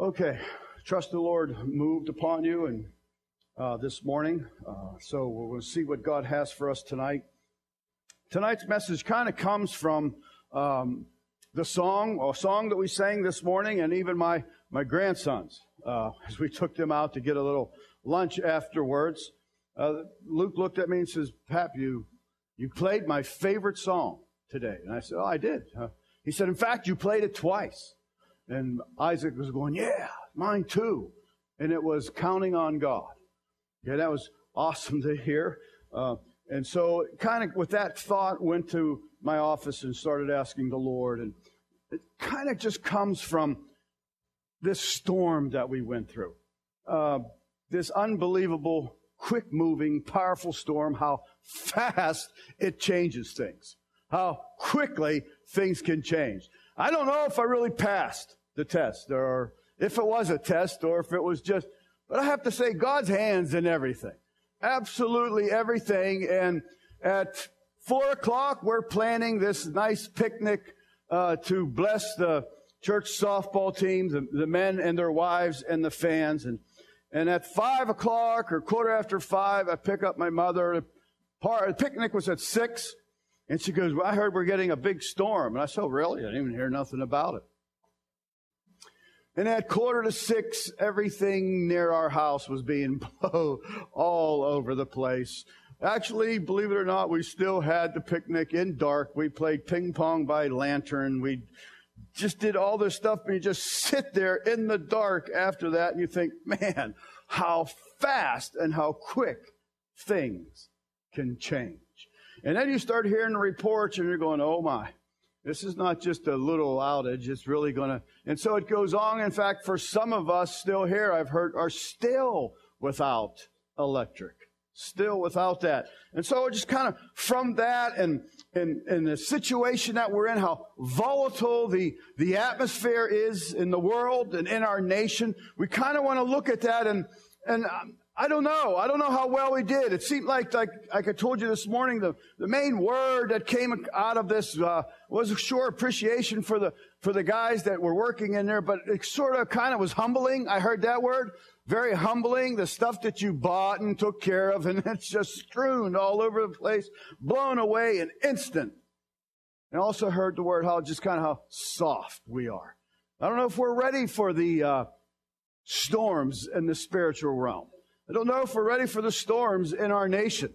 Okay, trust the Lord moved upon you and uh, this morning. Uh, so to see what God has for us tonight. Tonight's message kind of comes from um, the song, a song that we sang this morning, and even my my grandsons uh, as we took them out to get a little lunch afterwards. Uh, Luke looked at me and says, "Pap, you you played my favorite song today," and I said, "Oh, I did." he said, "In fact, you played it twice." And Isaac was going, Yeah, mine too. And it was counting on God. Yeah, that was awesome to hear. Uh, and so, kind of with that thought, went to my office and started asking the Lord. And it kind of just comes from this storm that we went through. Uh, this unbelievable, quick moving, powerful storm, how fast it changes things, how quickly things can change. I don't know if I really passed the test or if it was a test or if it was just, but I have to say God's hands in everything. Absolutely everything. And at four o'clock, we're planning this nice picnic, uh, to bless the church softball team, the, the men and their wives and the fans. And, and at five o'clock or quarter after five, I pick up my mother. The picnic was at six. And she goes, well, I heard we're getting a big storm. And I said, oh, really? I didn't even hear nothing about it. And at quarter to six, everything near our house was being blown all over the place. Actually, believe it or not, we still had the picnic in dark. We played ping pong by lantern. We just did all this stuff, and you just sit there in the dark after that, and you think, man, how fast and how quick things can change. And then you start hearing the reports, and you're going, oh my. This is not just a little outage. It's really going to, and so it goes on. In fact, for some of us still here, I've heard, are still without electric, still without that. And so just kind of from that and, and, and the situation that we're in, how volatile the, the atmosphere is in the world and in our nation, we kind of want to look at that and, and I don't know. I don't know how well we did. It seemed like, like, like I told you this morning, the, the main word that came out of this uh, was sure appreciation for the for the guys that were working in there, but it sort of kind of was humbling. I heard that word, very humbling. The stuff that you bought and took care of, and it's just strewn all over the place, blown away in instant. And also heard the word how just kind of how soft we are. I don't know if we're ready for the uh, storms in the spiritual realm. I don't know if we're ready for the storms in our nation.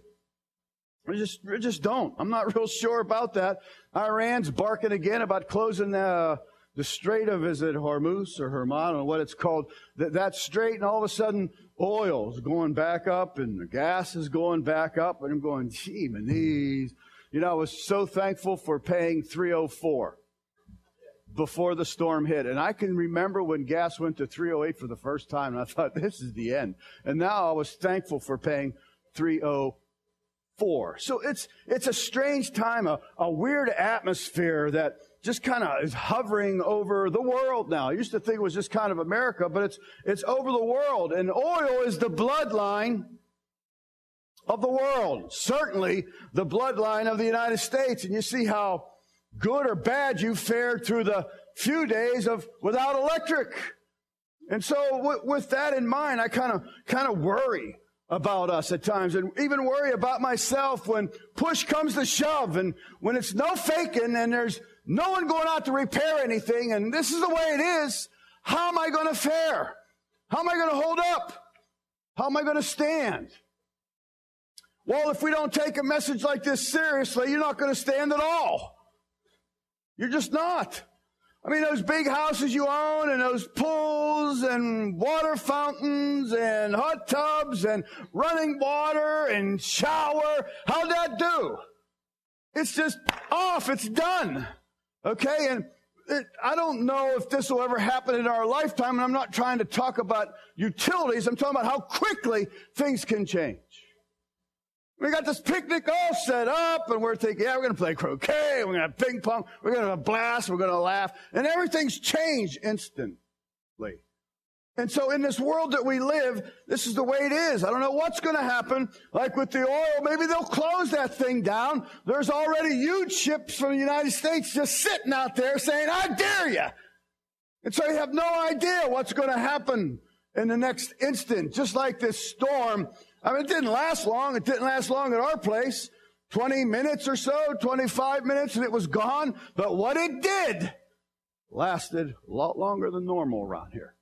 We just, we just don't. I'm not real sure about that. Iran's barking again about closing the, the Strait of, is it Hormuz or don't know what it's called, that, that strait, and all of a sudden oil is going back up and the gas is going back up, and I'm going, gee, knees. You know, I was so thankful for paying 304 before the storm hit. And I can remember when gas went to 308 for the first time, and I thought, this is the end. And now I was thankful for paying 304. So it's, it's a strange time, a, a weird atmosphere that just kind of is hovering over the world now. I used to think it was just kind of America, but it's, it's over the world. And oil is the bloodline of the world. Certainly the bloodline of the United States. And you see how good or bad you fared through the few days of without electric. And so w- with that in mind, I kind of, kind of worry about us at times and even worry about myself when push comes to shove and when it's no faking and there's no one going out to repair anything and this is the way it is. How am I going to fare? How am I going to hold up? How am I going to stand? Well, if we don't take a message like this seriously, you're not going to stand at all. You're just not. I mean, those big houses you own and those pools and water fountains and hot tubs and running water and shower. How'd that do? It's just off. It's done. Okay. And it, I don't know if this will ever happen in our lifetime. And I'm not trying to talk about utilities. I'm talking about how quickly things can change. We got this picnic all set up and we're thinking, yeah, we're going to play croquet. We're going to have ping pong. We're going to have a blast. We're going to laugh and everything's changed instantly. And so in this world that we live, this is the way it is. I don't know what's going to happen. Like with the oil, maybe they'll close that thing down. There's already huge ships from the United States just sitting out there saying, I dare you. And so you have no idea what's going to happen in the next instant, just like this storm. I mean, it didn't last long. It didn't last long at our place. 20 minutes or so, 25 minutes, and it was gone. But what it did lasted a lot longer than normal around here.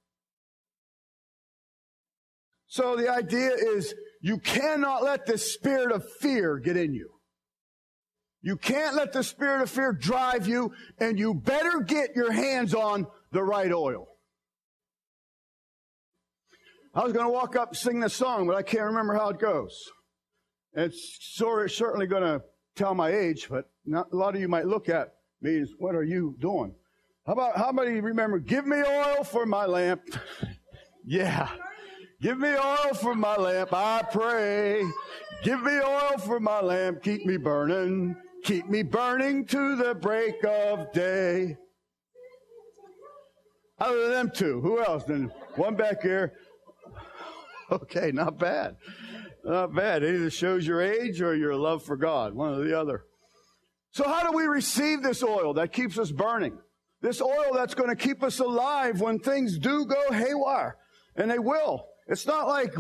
So the idea is you cannot let the spirit of fear get in you. You can't let the spirit of fear drive you, and you better get your hands on the right oil. I was going to walk up and sing this song, but I can't remember how it goes. It's certainly going to tell my age, but not, a lot of you might look at me as, what are you doing? How about, how many remember, give me oil for my lamp? yeah. Give me oil for my lamp, I pray. Give me oil for my lamp, keep me burning. Keep me burning to the break of day. Other than them two, who else? Then one back here. Okay, not bad. Not bad. It either shows your age or your love for God, one or the other. So how do we receive this oil that keeps us burning? This oil that's going to keep us alive when things do go haywire. And they will. It's not like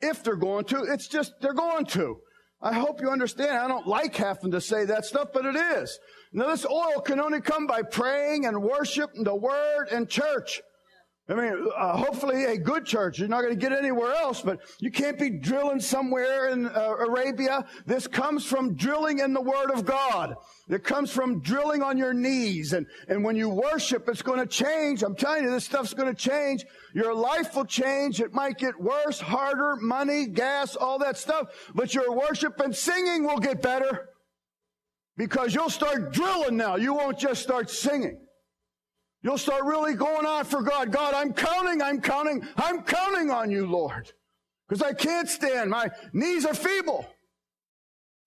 if they're going to, it's just they're going to. I hope you understand. I don't like having to say that stuff, but it is. Now this oil can only come by praying and worship and the word and church. I mean, uh, hopefully a good church. You're not going to get anywhere else, but you can't be drilling somewhere in uh, Arabia. This comes from drilling in the Word of God. It comes from drilling on your knees. And, and when you worship, it's going to change. I'm telling you, this stuff's going to change. Your life will change. It might get worse, harder, money, gas, all that stuff. But your worship and singing will get better because you'll start drilling now. You won't just start singing. You'll start really going on for God. God, I'm counting, I'm counting, I'm counting on you, Lord. Because I can't stand. My knees are feeble.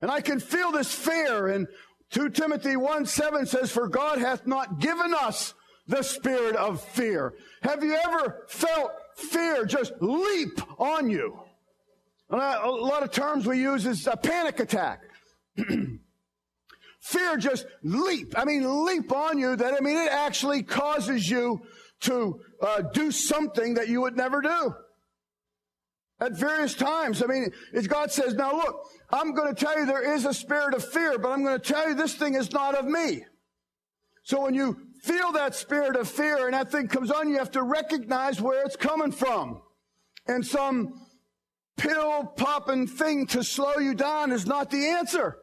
And I can feel this fear. And 2 Timothy 1 7 says, For God hath not given us the spirit of fear. Have you ever felt fear just leap on you? A lot of terms we use is a panic attack. fear just leap. I mean, leap on you that, I mean, it actually causes you to uh, do something that you would never do. At various times. I mean, God says, now look, I'm going to tell you there is a spirit of fear, but I'm going to tell you this thing is not of me. So when you feel that spirit of fear and that thing comes on, you have to recognize where it's coming from. And some pill popping thing to slow you down is not the answer.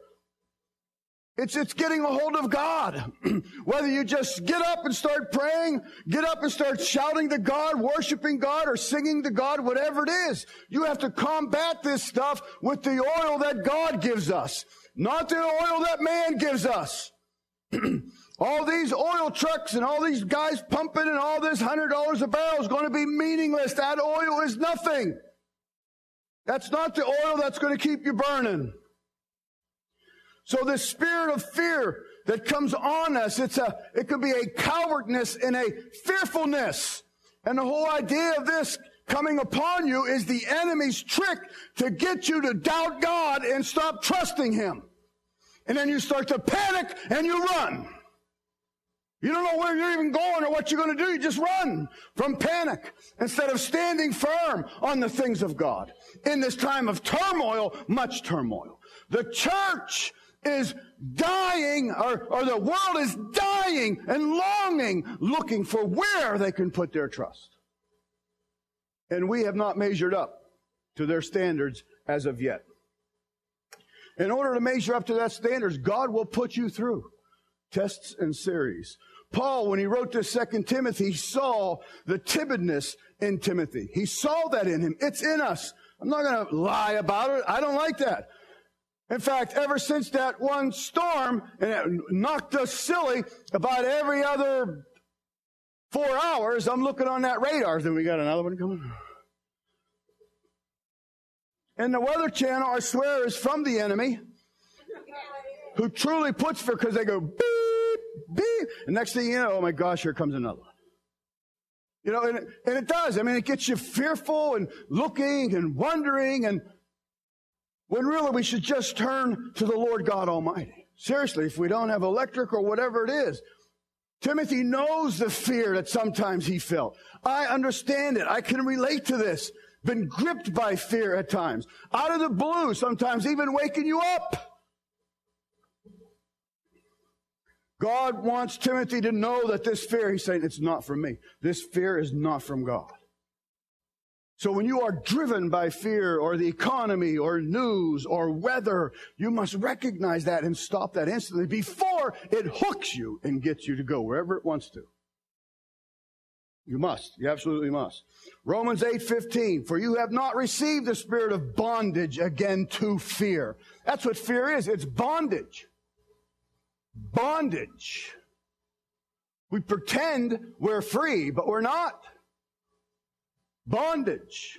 It's, it's getting a hold of God. Whether you just get up and start praying, get up and start shouting to God, worshiping God, or singing to God, whatever it is. You have to combat this stuff with the oil that God gives us, not the oil that man gives us. all these oil trucks and all these guys pumping and all this hundred dollars a barrel is going to be meaningless. That oil is nothing. That's not the oil that's going to keep you burning. So this spirit of fear that comes on us, it's a, it could be a cowardness and a fearfulness. And the whole idea of this coming upon you is the enemy's trick to get you to doubt God and stop trusting Him. And then you start to panic and you run. You don't know where you're even going or what you're going to do. You just run from panic instead of standing firm on the things of God. In this time of turmoil, much turmoil. The church is dying, or, or the world is dying and longing, looking for where they can put their trust. And we have not measured up to their standards as of yet. In order to measure up to that standards, God will put you through tests and series. Paul, when he wrote this second Timothy, he saw the timidness in Timothy. He saw that in him. It's in us. I'm not going to lie about it. I don't like that. In fact, ever since that one storm and it knocked us silly about every other four hours, I'm looking on that radar. Then we got another one coming. And the Weather Channel, I swear, is from the enemy who truly puts for because they go beep, beep. And next thing you know, oh my gosh, here comes another one. You know, and and it does. I mean, it gets you fearful and looking and wondering and when really we should just turn to the Lord God Almighty. Seriously, if we don't have electric or whatever it is, Timothy knows the fear that sometimes he felt. I understand it. I can relate to this. Been gripped by fear at times. Out of the blue, sometimes even waking you up. God wants Timothy to know that this fear, he's saying, it's not from me. This fear is not from God. So when you are driven by fear or the economy or news or weather, you must recognize that and stop that instantly before it hooks you and gets you to go wherever it wants to. You must. You absolutely must. Romans 8:15 For you have not received the spirit of bondage again to fear. That's what fear is. It's bondage. Bondage. We pretend we're free, but we're not bondage.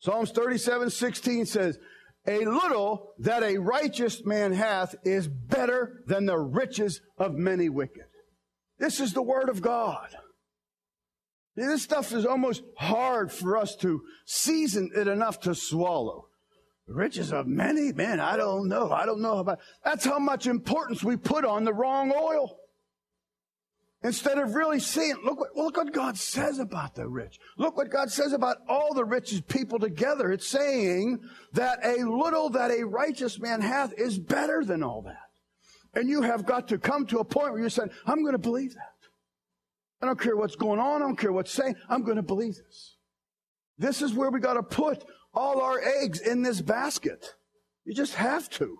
Psalms 37, 16 says, a little that a righteous man hath is better than the riches of many wicked. This is the word of God. This stuff is almost hard for us to season it enough to swallow. The riches of many, man, I don't know. I don't know about, that's how much importance we put on the wrong oil. Instead of really seeing, look what, look what God says about the rich. Look what God says about all the richest people together. It's saying that a little that a righteous man hath is better than all that. And you have got to come to a point where you say, I'm going to believe that. I don't care what's going on. I don't care what's saying. I'm going to believe this. This is where we got to put all our eggs in this basket. You just have to.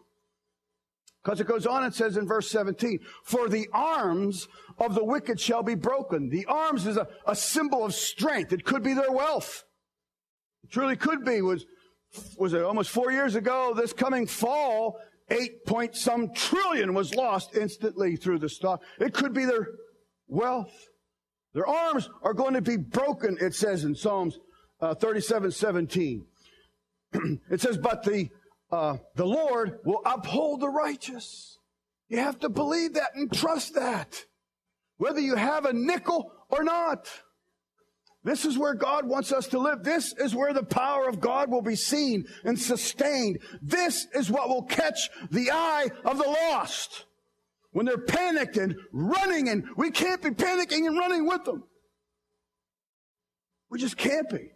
Because it goes on and says in verse 17, for the arms of the wicked shall be broken. The arms is a, a symbol of strength. It could be their wealth. It truly could be. Was, was it almost four years ago, this coming fall, eight point some trillion was lost instantly through the stock. It could be their wealth. Their arms are going to be broken, it says in Psalms uh, 37, 17. it says, but the uh, the Lord will uphold the righteous. You have to believe that and trust that, whether you have a nickel or not. This is where God wants us to live. This is where the power of God will be seen and sustained. This is what will catch the eye of the lost. When they're panicked and running and we can't be panicking and running with them. We just can't be.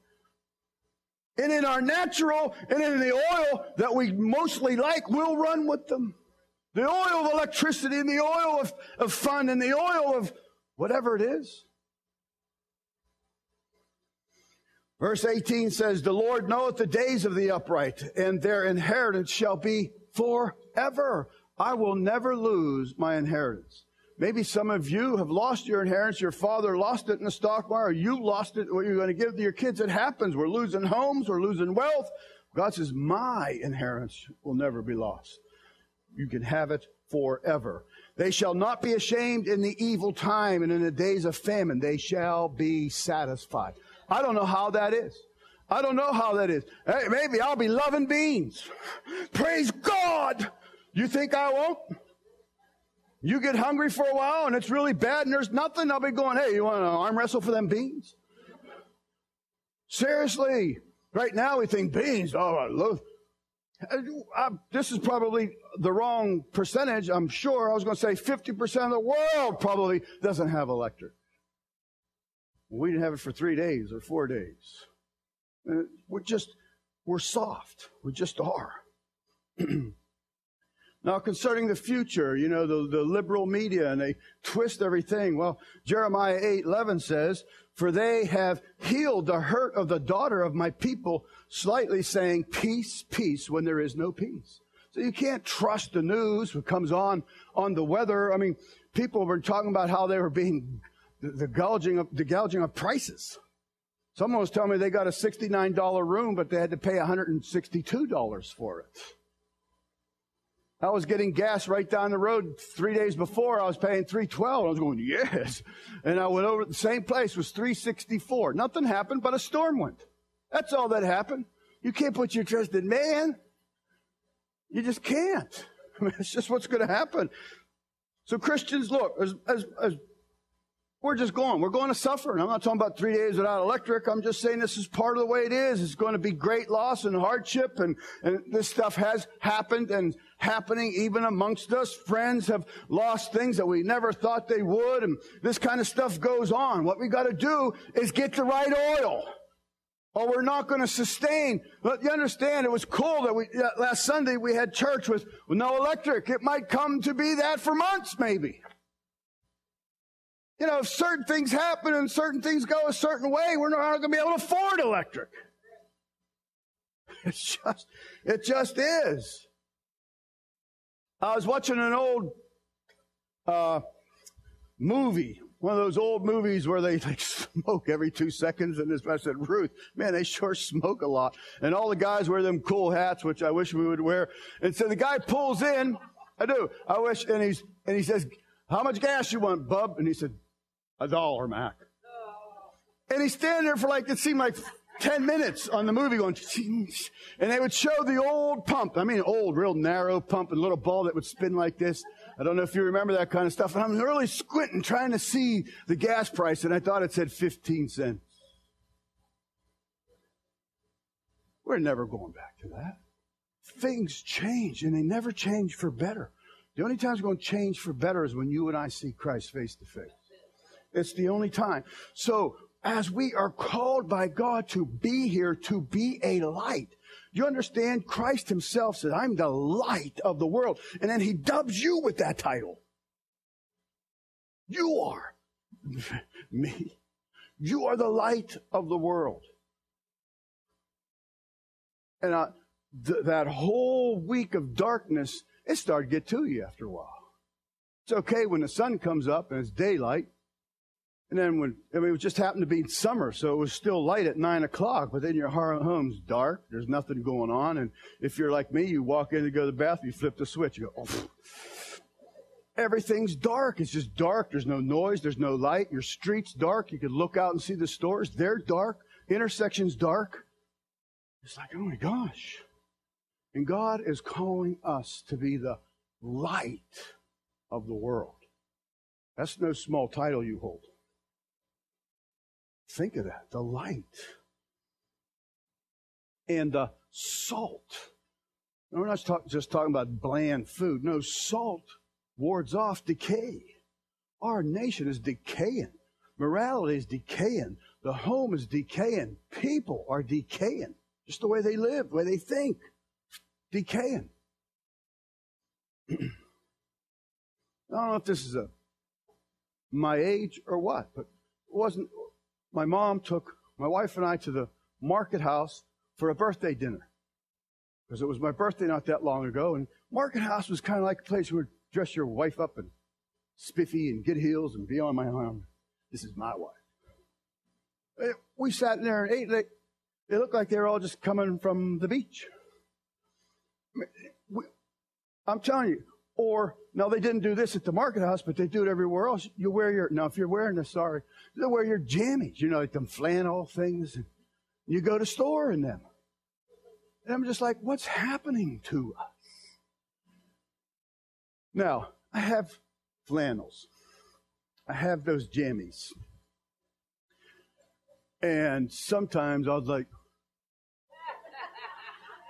And in our natural and in the oil that we mostly like, we'll run with them. The oil of electricity and the oil of, of fun and the oil of whatever it is. Verse 18 says, The Lord knoweth the days of the upright, and their inheritance shall be forever. I will never lose my inheritance. Maybe some of you have lost your inheritance. Your father lost it in the stock market. You lost it. What you're going to give to your kids. It happens. We're losing homes. We're losing wealth. God says, my inheritance will never be lost. You can have it forever. They shall not be ashamed in the evil time and in the days of famine. They shall be satisfied. I don't know how that is. I don't know how that is. Hey, maybe I'll be loving beans. Praise God. You think I won't? You get hungry for a while and it's really bad and there's nothing, I'll be going, hey, you want to arm wrestle for them beans? Seriously. Right now we think beans, oh, I love. I, this is probably the wrong percentage, I'm sure. I was going to say 50% of the world probably doesn't have electric. We didn't have it for three days or four days. Uh, we're just, we're soft. We just are. Now, concerning the future, you know, the, the liberal media and they twist everything. Well, Jeremiah 8 11 says, For they have healed the hurt of the daughter of my people, slightly saying, Peace, peace, when there is no peace. So you can't trust the news that comes on on the weather. I mean, people were talking about how they were being the, the gouging of the gouging of prices. Someone was telling me they got a $69 room, but they had to pay $162 for it. I was getting gas right down the road three days before. I was paying 312. I was going, yes. And I went over the same place, was 364. Nothing happened, but a storm went. That's all that happened. You can't put your trust in man. You just can't. I mean, it's just what's going to happen. So Christians, look, as, as, as we're just going. We're going to suffer. And I'm not talking about three days without electric. I'm just saying this is part of the way it is. It's going to be great loss and hardship. And, and this stuff has happened and happening even amongst us. Friends have lost things that we never thought they would. And this kind of stuff goes on. What we got to do is get the right oil or we're not going to sustain. But you understand, it was cool that we, last Sunday we had church with, with no electric. It might come to be that for months, maybe. You know, if certain things happen and certain things go a certain way, we're not going to be able to afford electric. It's just, it just is. I was watching an old uh, movie, one of those old movies where they like smoke every two seconds. And this, I said, Ruth, man, they sure smoke a lot. And all the guys wear them cool hats, which I wish we would wear. And so the guy pulls in. I do. I wish, and he's, and he says, how much gas you want, bub? And he said, a dollar, Mac. And he's standing there for like, it seemed like 10 minutes on the movie going, and they would show the old pump. I mean, old, real narrow pump and little ball that would spin like this. I don't know if you remember that kind of stuff. And I'm really squinting trying to see the gas price and I thought it said 15 cents. We're never going back to that. Things change and they never change for better. The only time it's going to change for better is when you and I see Christ face to face. It's the only time. So as we are called by God to be here, to be a light, you understand? Christ himself said, I'm the light of the world. And then he dubs you with that title. You are me. You are the light of the world. And uh, th- that whole week of darkness, it started to get to you after a while. It's okay when the sun comes up and it's daylight. And then when, I mean, it just happened to be summer, so it was still light at nine o'clock, but then your home's dark. There's nothing going on. And if you're like me, you walk in to go to the bathroom, you flip the switch, you go, oh. Everything's dark. It's just dark. There's no noise. There's no light. Your street's dark. You can look out and see the stores. They're dark. Intersection's dark. It's like, oh my gosh. And God is calling us to be the light of the world. That's no small title you hold. Think of that the light and the salt. Now, we're not talk, just talking about bland food. No, salt wards off decay. Our nation is decaying. Morality is decaying. The home is decaying. People are decaying. Just the way they live, the way they think. Decaying. I don't know if this is a my age or what, but it wasn't my mom took my wife and I to the market house for a birthday dinner. Because it was my birthday not that long ago, and market house was kind of like a place where you dress your wife up and spiffy and get heels and be on my arm. This is my wife. Eh, we sat in there and ate. They, they looked like they were all just coming from the beach. I'm telling you, or, no, they didn't do this at the market house, but they do it everywhere else. You wear your, now if you're wearing this, sorry, you wear your jammies, you know, like them flannel things. And you go to store in them. And I'm just like, what's happening to us? Now, I have flannels. I have those jammies. And sometimes I was like,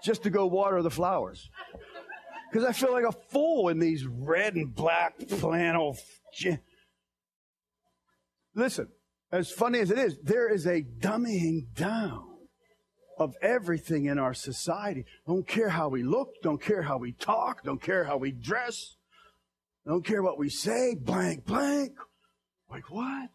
just to go water the flowers because I feel like a fool in these red and black flannel. Listen, as funny as it is, there is a dumbing down of everything in our society. Don't care how we look, don't care how we talk, don't care how we dress, don't care what we say, blank, blank. Like what?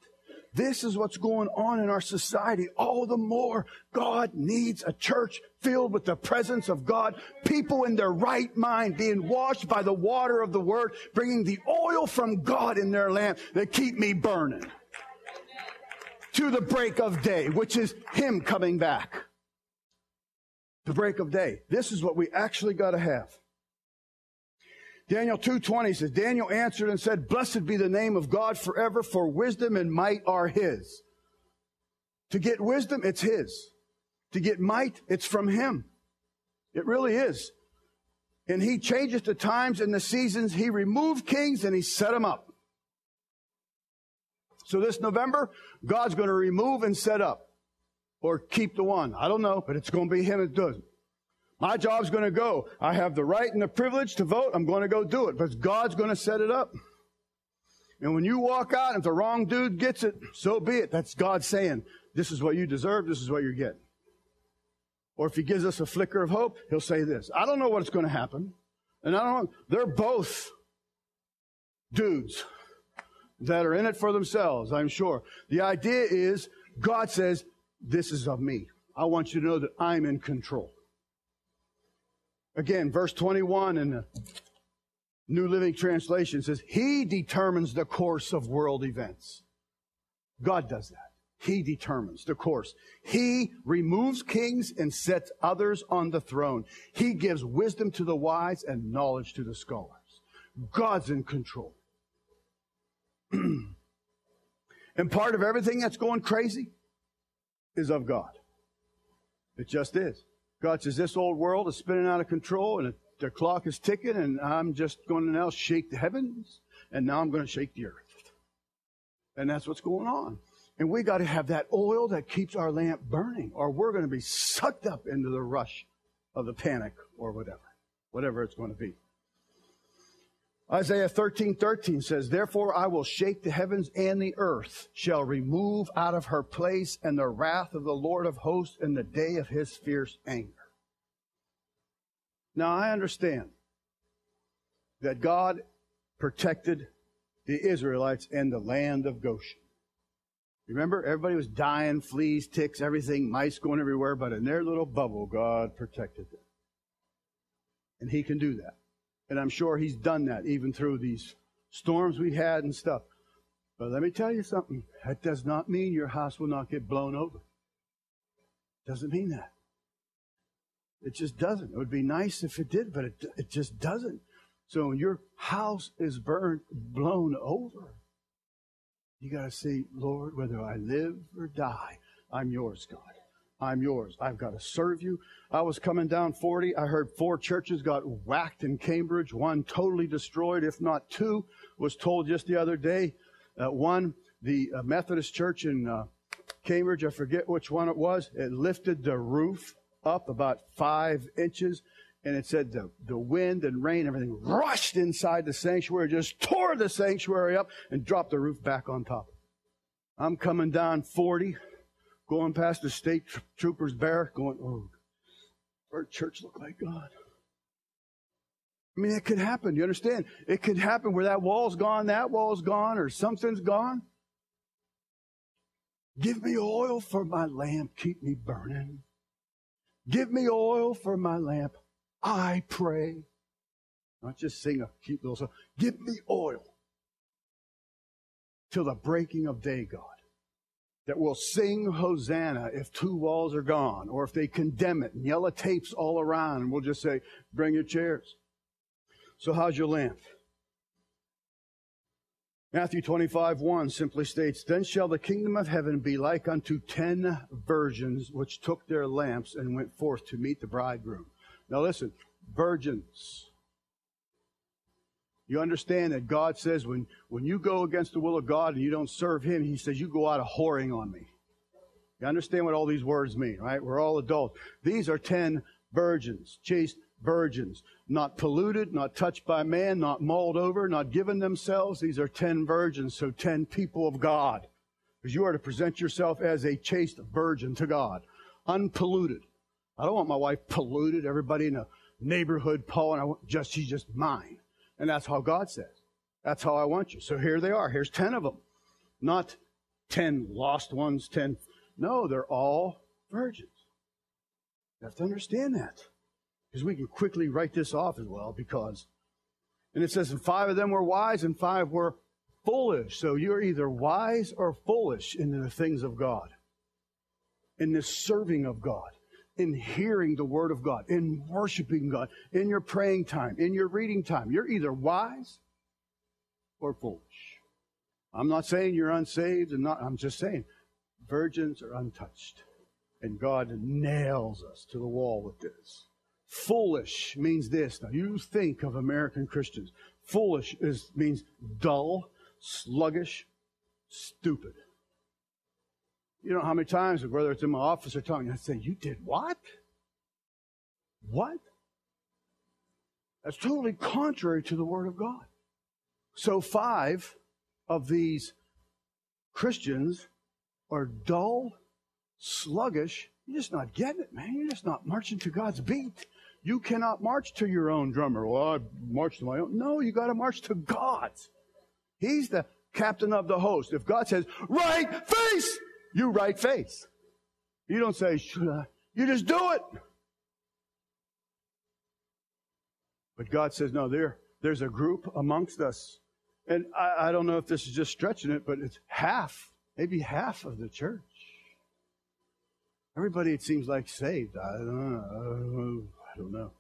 This is what's going on in our society. All the more God needs a church filled with the presence of God, people in their right mind being washed by the water of the word, bringing the oil from God in their lamp that keep me burning to the break of day, which is Him coming back. The break of day. This is what we actually got to have. Daniel 2:20 says Daniel answered and said blessed be the name of God forever for wisdom and might are his. To get wisdom it's his. To get might it's from him. It really is. And he changes the times and the seasons. He removed kings and he set them up. So this November, God's going to remove and set up or keep the one. I don't know, but it's going to be him that does it. My job's going to go. I have the right and the privilege to vote. I'm going to go do it, but God's going to set it up. And when you walk out, if the wrong dude gets it, so be it. That's God saying, this is what you deserve. This is what you're getting. Or if he gives us a flicker of hope, he'll say this. I don't know what's going to happen. And I don't know. They're both dudes that are in it for themselves, I'm sure. The idea is God says, this is of me. I want you to know that I'm in control. Again, verse 21 in the New Living Translation says, He determines the course of world events. God does that. He determines the course. He removes kings and sets others on the throne. He gives wisdom to the wise and knowledge to the scholars. God's in control. and part of everything that's going crazy is of God. It just is. God says, This old world is spinning out of control and the clock is ticking, and I'm just going to now shake the heavens, and now I'm going to shake the earth. And that's what's going on. And we got to have that oil that keeps our lamp burning, or we're going to be sucked up into the rush of the panic or whatever, whatever it's going to be. Isaiah 13, 13 says, Therefore I will shake the heavens and the earth shall remove out of her place and the wrath of the Lord of hosts in the day of his fierce anger. Now I understand that God protected the Israelites in the land of Goshen. Remember, everybody was dying, fleas, ticks, everything, mice going everywhere, but in their little bubble, God protected them. And He can do that. And I'm sure He's done that even through these storms we've had and stuff. But let me tell you something. That does not mean your house will not get blown over. Doesn't mean that. It just doesn't. It would be nice if it did, but it, it just doesn't. So when your house is burned, blown over, you got to say, Lord, whether I live or die, I'm yours, God. I'm yours. I've got to serve you. I was coming down 40. I heard four churches got whacked in Cambridge, one totally destroyed, if not two. Was told just the other day. Uh, one, the uh, Methodist church in uh, Cambridge, I forget which one it was, it lifted the roof up about five inches. And it said the, the wind and rain, everything rushed inside the sanctuary, just tore the sanctuary up and dropped the roof back on top. I'm coming down 40, going past the state trooper's barrack, going, oh, our church look like God. I mean, it could happen. You understand? It could happen where that wall's gone, that wall's gone, or something's gone. Give me oil for my lamp. Keep me burning. Give me oil for my lamp. I pray. Not just sing a cute little song. Give me oil till the breaking of day, God. That will sing Hosanna if two walls are gone, or if they condemn it and yellow tapes all around, and we'll just say, bring your chairs. So, how's your lamp? Matthew 25, 1 simply states, Then shall the kingdom of heaven be like unto ten virgins which took their lamps and went forth to meet the bridegroom. Now listen, virgins. You understand that God says when, when you go against the will of God and you don't serve Him, He says, You go out a whoring on me. You understand what all these words mean, right? We're all adults. These are ten virgins, chaste virgins, not polluted, not touched by man, not mauled over, not given themselves. These are ten virgins, so ten people of God. Because you are to present yourself as a chaste virgin to God, unpolluted. I don't want my wife polluted, everybody in the neighborhood, Paul, and I want just, she's just mine. And that's how God says. That's how I want you. So here they are. Here's ten of them. Not ten lost ones, ten. No, they're all virgins. You have to understand that. Because we can quickly write this off as well because, and it says, and five of them were wise and five were foolish. So you're either wise or foolish in the things of God, in the serving of God, in hearing the word of God, in worshiping God, in your praying time, in your reading time. You're either wise or foolish. I'm not saying you're unsaved and not, I'm just saying virgins are untouched. And God nails us to the wall with this. Foolish means this. Now you think of American Christians. Foolish is, means dull, sluggish, stupid. You know how many times, whether it's in my office or telling talking, I say, You did what? What? That's totally contrary to the Word of God. So, five of these Christians are dull, sluggish. You're just not getting it, man. You're just not marching to God's beat. You cannot march to your own drummer. Well, I march to my own. No, you got to march to God's. He's the captain of the host. If God says, right face, you right face. You don't say, should I? You just do it. But God says, no, there, there's a group amongst us. And I, I don't know if this is just stretching it, but it's half, maybe half of the church. Everybody, it seems like, saved. I don't know. I don't know.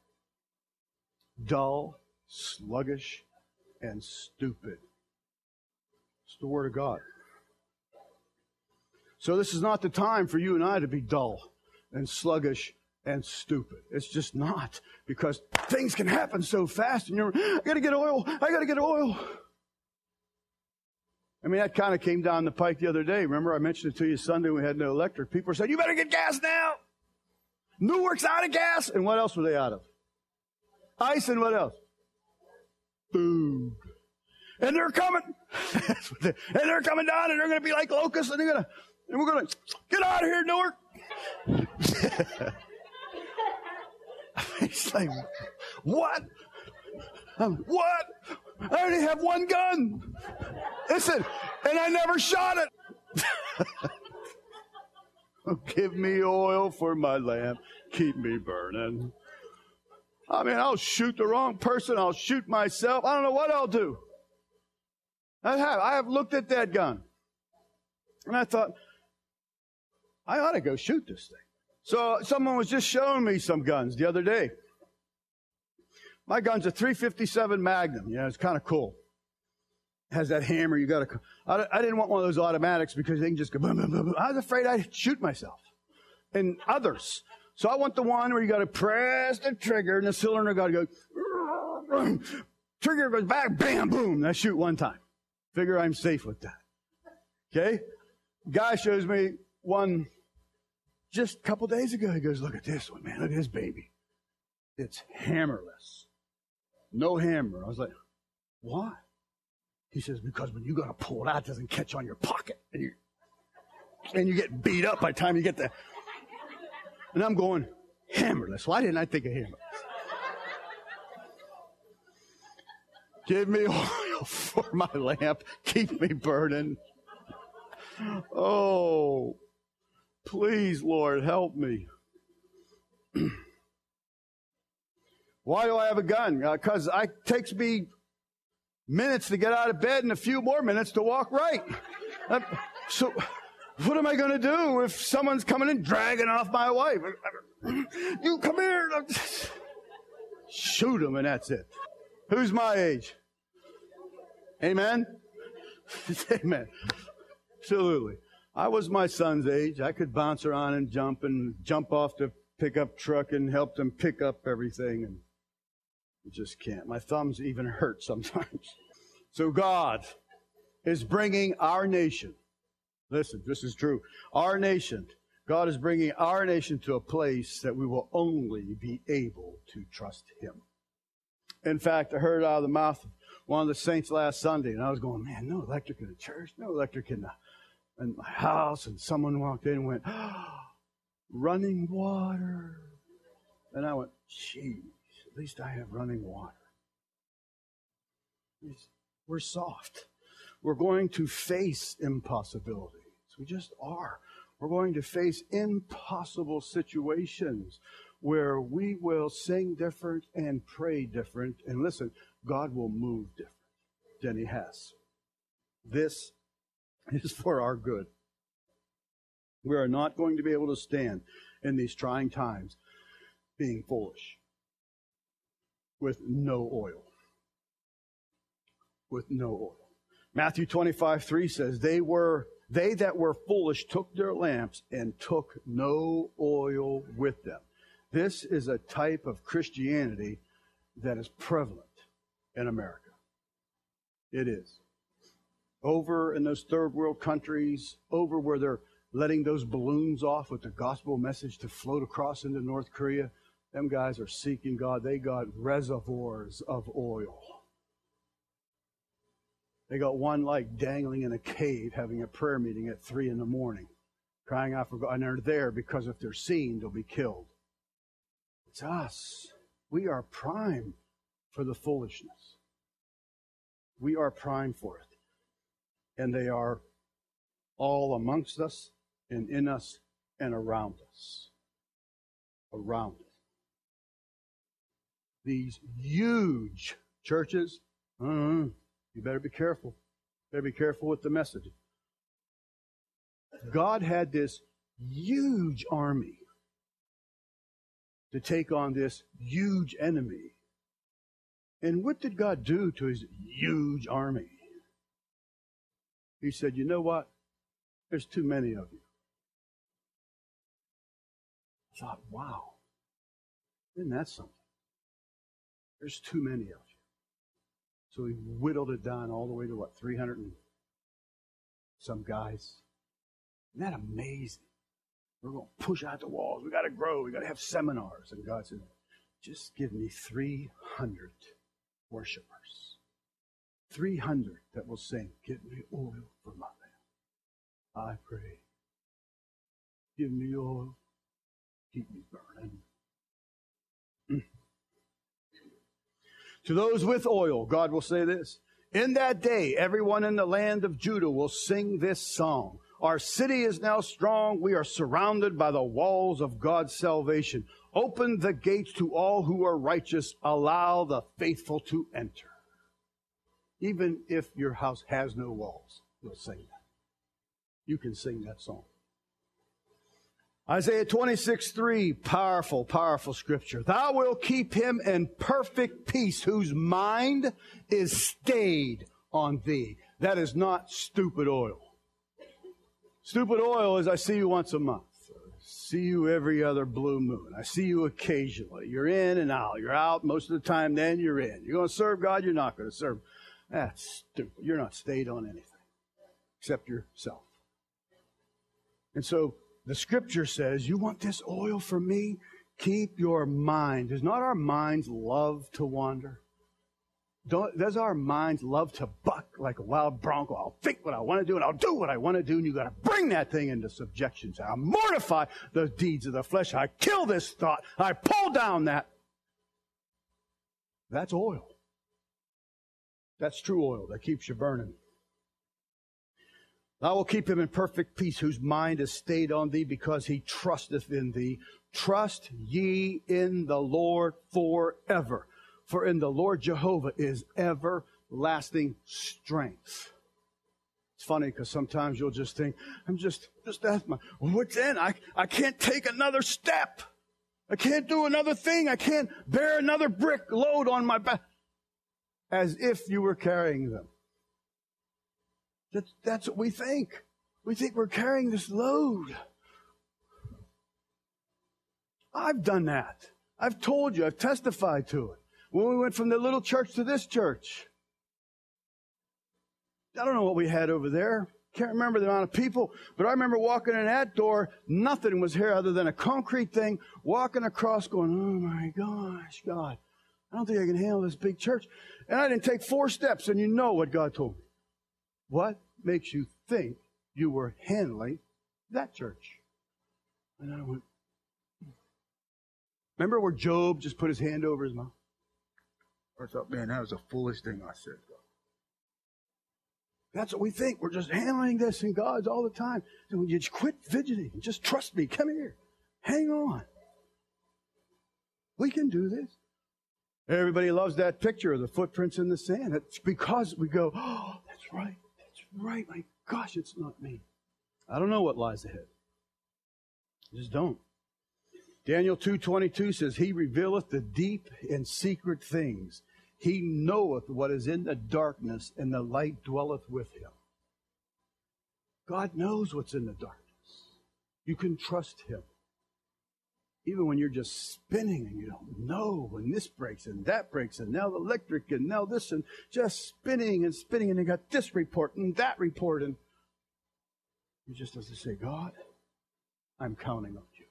Dull, sluggish, and stupid. It's the Word of God. So this is not the time for you and I to be dull and sluggish and stupid. It's just not because things can happen so fast and you're, I gotta get oil. I gotta get oil. I mean, that kind of came down the pike the other day. Remember, I mentioned it to you Sunday we had no electric. People said, you better get gas now. Newark's out of gas. And what else were they out of? Ice and what else? Food. And they're coming. and they're coming down and they're going to be like locusts and they're going to, and we're going to get out of here, Newark. He's like, what? Um, what? I only have one gun. Listen, and I never shot it. Give me oil for my lamp. Keep me burning. I mean, I'll shoot the wrong person. I'll shoot myself. I don't know what I'll do. I have. I have looked at that gun. And I thought, I ought to go shoot this thing. So someone was just showing me some guns the other day. My gun's a 357 Magnum. Yeah, it's kind of cool. It has that hammer. You got to. I, I didn't want one of those automatics because they can just go boom, boom, boom, boom. I was afraid I'd shoot myself and others. So I want the one where you got to press the trigger and the cylinder got to go. Trigger goes back, bam, boom. I shoot one time. Figure I'm safe with that. Okay. Guy shows me one just a couple days ago. He goes, look at this one, man. Look at this baby. It's hammerless. No hammer. I was like, why? He says, because when you got to pull it out, it doesn't catch on your pocket. And you, and you get beat up by the time you get there. And I'm going, hammerless. Why didn't I think of hammerless? Give me oil for my lamp. Keep me burning. Oh, please, Lord, help me. Why do I have a gun? Because uh, it takes me minutes to get out of bed and a few more minutes to walk right. Uh, so, what am I going to do if someone's coming and dragging off my wife? You come here. Shoot them, and that's it. Who's my age? Amen? Amen. Absolutely. I was my son's age. I could bounce around and jump and jump off the pickup truck and help them pick up everything. And you just can't. My thumbs even hurt sometimes. So God is bringing our nation. Listen, this is true. Our nation, God is bringing our nation to a place that we will only be able to trust Him. In fact, I heard out of the mouth of one of the saints last Sunday, and I was going, man, no electric in the church, no electric in, the, in my house. And someone walked in and went, oh, running water. And I went, geez. At least I have running water. We're soft. We're going to face impossibilities. We just are. We're going to face impossible situations where we will sing different and pray different. And listen, God will move different than He has. This is for our good. We are not going to be able to stand in these trying times being foolish with no oil. With no oil. Matthew 25, 3 says, They were they that were foolish took their lamps and took no oil with them. This is a type of Christianity that is prevalent in America. It is. Over in those third world countries, over where they're letting those balloons off with the gospel message to float across into North Korea. Them guys are seeking God. They got reservoirs of oil. They got one like dangling in a cave having a prayer meeting at three in the morning, crying out for God. And they're there because if they're seen, they'll be killed. It's us. We are prime for the foolishness. We are prime for it. And they are all amongst us and in us and around us. Around us. These huge churches, uh, you better be careful. Better be careful with the message. God had this huge army to take on this huge enemy. And what did God do to his huge army? He said, You know what? There's too many of you. I thought, wow, isn't that something? There's too many of you. So he whittled it down all the way to what, 300 and some guys. Isn't that amazing? We're going to push out the walls. We got to grow. We got to have seminars. And God said, just give me 300 worshipers. 300 that will sing, Get me oil for my lamp. I pray. Give me oil. Keep me burning. To those with oil, God will say this. In that day, everyone in the land of Judah will sing this song. Our city is now strong. We are surrounded by the walls of God's salvation. Open the gates to all who are righteous. Allow the faithful to enter. Even if your house has no walls, you'll sing that. You can sing that song. Isaiah 26, 3, powerful, powerful scripture. Thou wilt keep him in perfect peace whose mind is stayed on thee. That is not stupid oil. Stupid oil is I see you once a month. See you every other blue moon. I see you occasionally. You're in and out. You're out most of the time, then you're in. You're going to serve God, you're not going to serve. That's stupid. You're not stayed on anything except yourself. And so the scripture says, You want this oil from me? Keep your mind. Does not our minds love to wander? Don't, does our minds love to buck like a wild bronco? I'll think what I want to do and I'll do what I want to do, and you got to bring that thing into subjection. I mortify the deeds of the flesh. I kill this thought. I pull down that. That's oil. That's true oil that keeps you burning. I will keep him in perfect peace, whose mind is stayed on thee, because he trusteth in thee. Trust ye in the Lord forever. For in the Lord Jehovah is everlasting strength. It's funny because sometimes you'll just think, I'm just, just ask my, what's in? I, I can't take another step. I can't do another thing. I can't bear another brick load on my back. As if you were carrying them. That's, that's what we think. We think we're carrying this load. I've done that. I've told you, I've testified to it. When we went from the little church to this church, I don't know what we had over there. Can't remember the amount of people, but I remember walking in that door, nothing was here other than a concrete thing, walking across going, oh my gosh, God, I don't think I can handle this big church. And I didn't take four steps, and you know what God told me. What makes you think you were handling that church? And I went, Remember where Job just put his hand over his mouth? I thought, man, that was a foolish thing I said. That's what we think. We're just handling this in God's all the time. So you just quit fidgeting. Just trust me. Come here. Hang on. We can do this. Everybody loves that picture of the footprints in the sand. It's because we go, oh, that's right. That's right, my gosh, it's not me. I don't know what lies ahead. Just don't. Daniel 2:22 says, "He revealeth the deep and secret things. He knoweth what is in the darkness, and the light dwelleth with him." God knows what's in the darkness. You can trust him. Even when you're just spinning and you don't know when this breaks and that breaks and now the electric and now this and just spinning and spinning and you got this report and that report and you just have to say, God, I'm counting on you.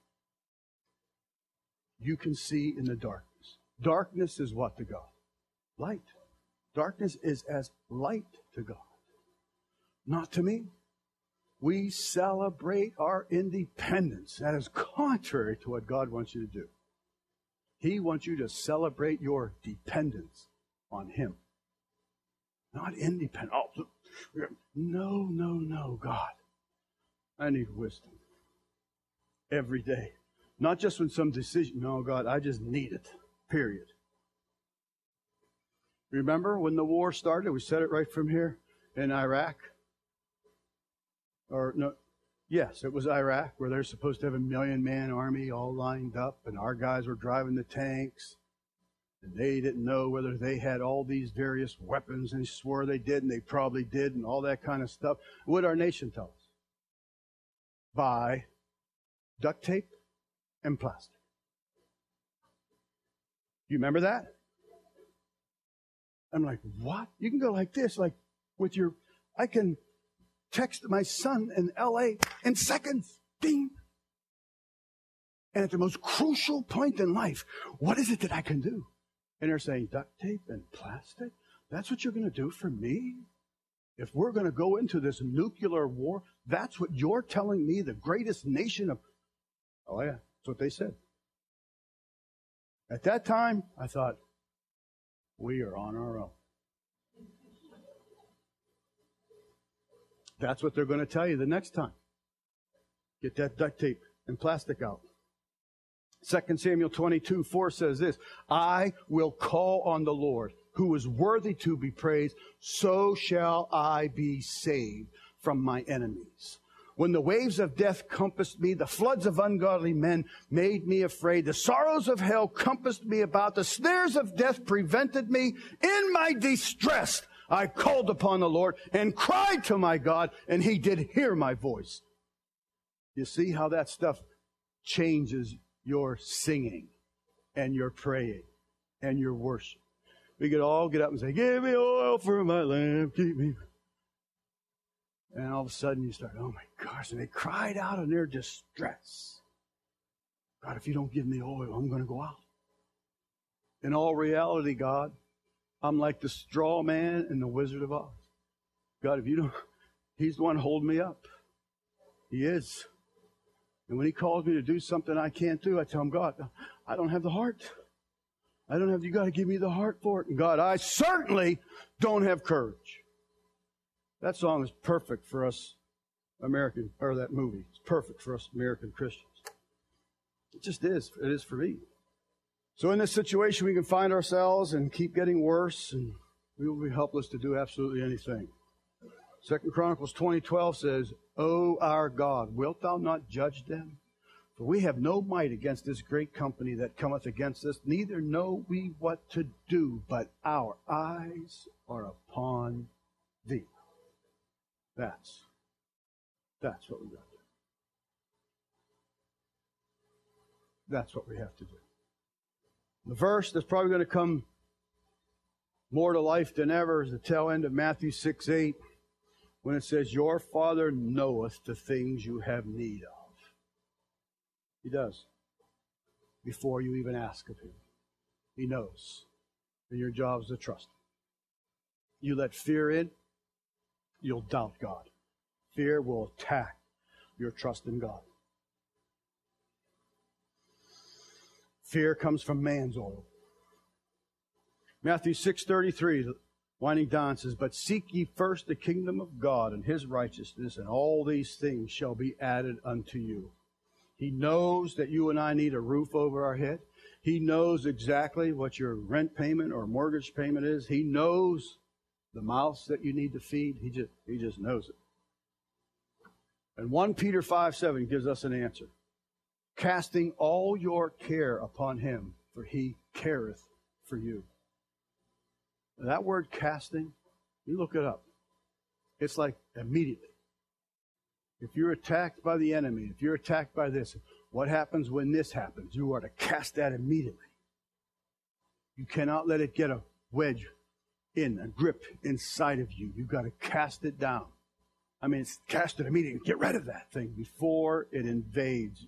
You can see in the darkness. Darkness is what to God? Light. Darkness is as light to God. Not to me. We celebrate our independence. That is contrary to what God wants you to do. He wants you to celebrate your dependence on Him. Not independent. Oh, no, no, no, God. I need wisdom every day. Not just when some decision, no, God, I just need it, period. Remember when the war started? We said it right from here in Iraq or no, yes, it was Iraq where they're supposed to have a million man army all lined up, and our guys were driving the tanks. And they didn't know whether they had all these various weapons and swore they did, and they probably did, and all that kind of stuff. What our nation tell us? Buy duct tape and plastic. You remember that? I'm like, what? You can go like this, like with your, I can text my son in LA in seconds. Ding. And at the most crucial point in life, what is it that I can do? And they're saying, duct tape and plastic? That's what you're going to do for me? If we're going to go into this nuclear war, that's what you're telling me, the greatest nation of. Oh, yeah, that's what they said. At that time, I thought, we are on our own. That's what they're going to tell you the next time. Get that duct tape and plastic out. 2 Samuel 22, 4 says this, I will call on the Lord, who is worthy to be praised, so shall I be saved from my enemies. When the waves of death compassed me, the floods of ungodly men made me afraid. The sorrows of hell compassed me about. The snares of death prevented me. In my distress, I called upon the Lord and cried to my God, and he did hear my voice. You see how that stuff changes your singing and your praying and your worship. We could all get up and say, Give me oil for my lamp, keep me. And all of a sudden you start, Oh my gosh. And they cried out in their distress. God, if you don't give me oil, I'm going to go out. In all reality, God, I'm like the straw man in the Wizard of Oz. God, if you don't, He's the one holding me up. He is. And when He calls me to do something I can't do, I tell Him, God, I don't have the heart. I don't have, you got to give me the heart for it. And God, I certainly don't have courage. That song is perfect for us American, or that movie. It's perfect for us American Christians. It just is. It is for me. So in this situation, we can find ourselves and keep getting worse, and we will be helpless to do absolutely anything. Second Chronicles 20:12 says, "O our God, wilt thou not judge them? For we have no might against this great company that cometh against us, neither know we what to do, but our eyes are upon thee." That's that's what we got to do. That's what we have to do. The verse that's probably going to come more to life than ever is the tail end of Matthew 6 8, when it says, Your Father knoweth the things you have need of. He does. Before you even ask of Him, He knows. And your job is to trust Him. You let fear in, you'll doubt God. Fear will attack your trust in God. Fear comes from man's oil. Matthew 6:33 winding down says, "But seek ye first the kingdom of God and his righteousness, and all these things shall be added unto you." He knows that you and I need a roof over our head. He knows exactly what your rent payment or mortgage payment is. He knows the mouths that you need to feed. He just he just knows it. And 1 Peter 5 7 gives us an answer casting all your care upon him, for he careth for you. That word casting, you look it up. It's like immediately. If you're attacked by the enemy, if you're attacked by this, What happens when this happens? You are to cast that immediately. You cannot let it get a wedge in, a grip inside of you. You've got to cast it down. I mean, cast it immediately. Get rid of that thing before it invades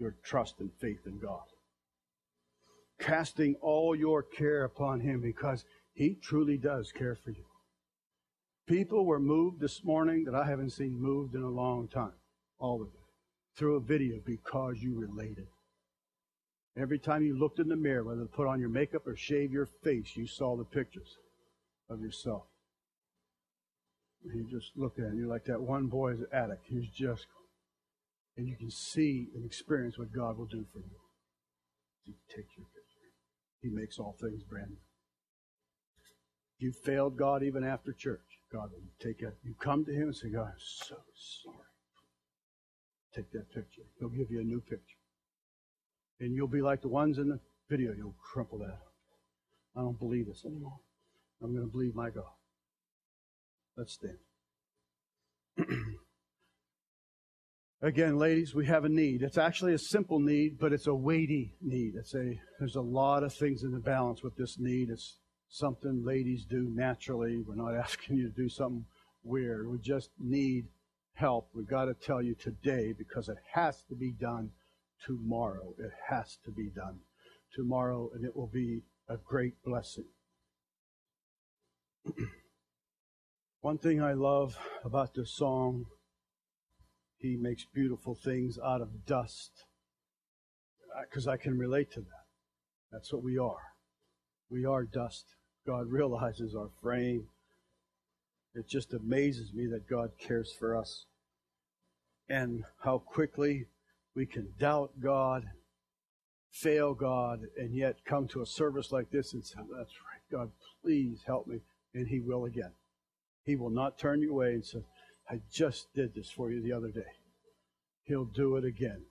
your trust and faith in God. Casting all your care upon Him because He truly does care for you. People were moved this morning that I haven't seen moved in a long time. All of you, Through a video because you related. Every time you looked in the mirror, whether to put on your makeup or shave your face, you saw the pictures of yourself. You just look at it, and you're like that one boy is an addict. He's just, and you can see and experience what God will do for you. He takes your picture. He makes all things brand new. You failed God even after church. God will take it. You come to Him and say, God, I'm so sorry. Take that picture. He'll give you a new picture. And you'll be like the ones in the video. You'll crumple that up. I don't believe this anymore. I'm going to believe my God. Let's stand. Again, ladies, we have a need. It's actually a simple need, but it's a weighty need. It's a there's a lot of things in the balance with this need. It's something ladies do naturally. We're not asking you to do something weird. We just need help. We've got to tell you today because it has to be done tomorrow. It has to be done tomorrow, and it will be a great blessing. One thing I love about this song, he makes beautiful things out of dust, because I can relate to that. That's what we are. We are dust. God realizes our frame. It just amazes me that God cares for us and how quickly we can doubt God, fail God, and yet come to a service like this and say, That's right, God, please help me. And He will again. He will not turn you away and say, I just did this for you the other day. He'll do it again.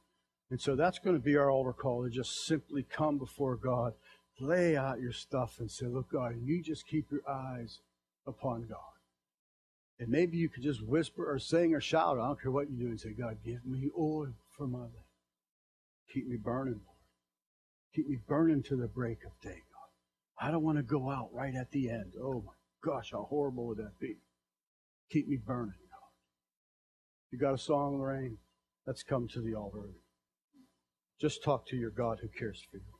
And so that's going to be our altar call to just simply come before God, lay out your stuff, and say, Look, God, you just keep your eyes upon God. And maybe you could just whisper or sing or shout, I don't care what you do, and say, God, give me oil for my lamp. Keep me burning, Lord. Keep me burning to the break of day, God. I don't want to go out right at the end. Oh my gosh, how horrible would that be? Keep me burning. You got a song, Lorraine? Let's come to the altar. Just talk to your God who cares for you.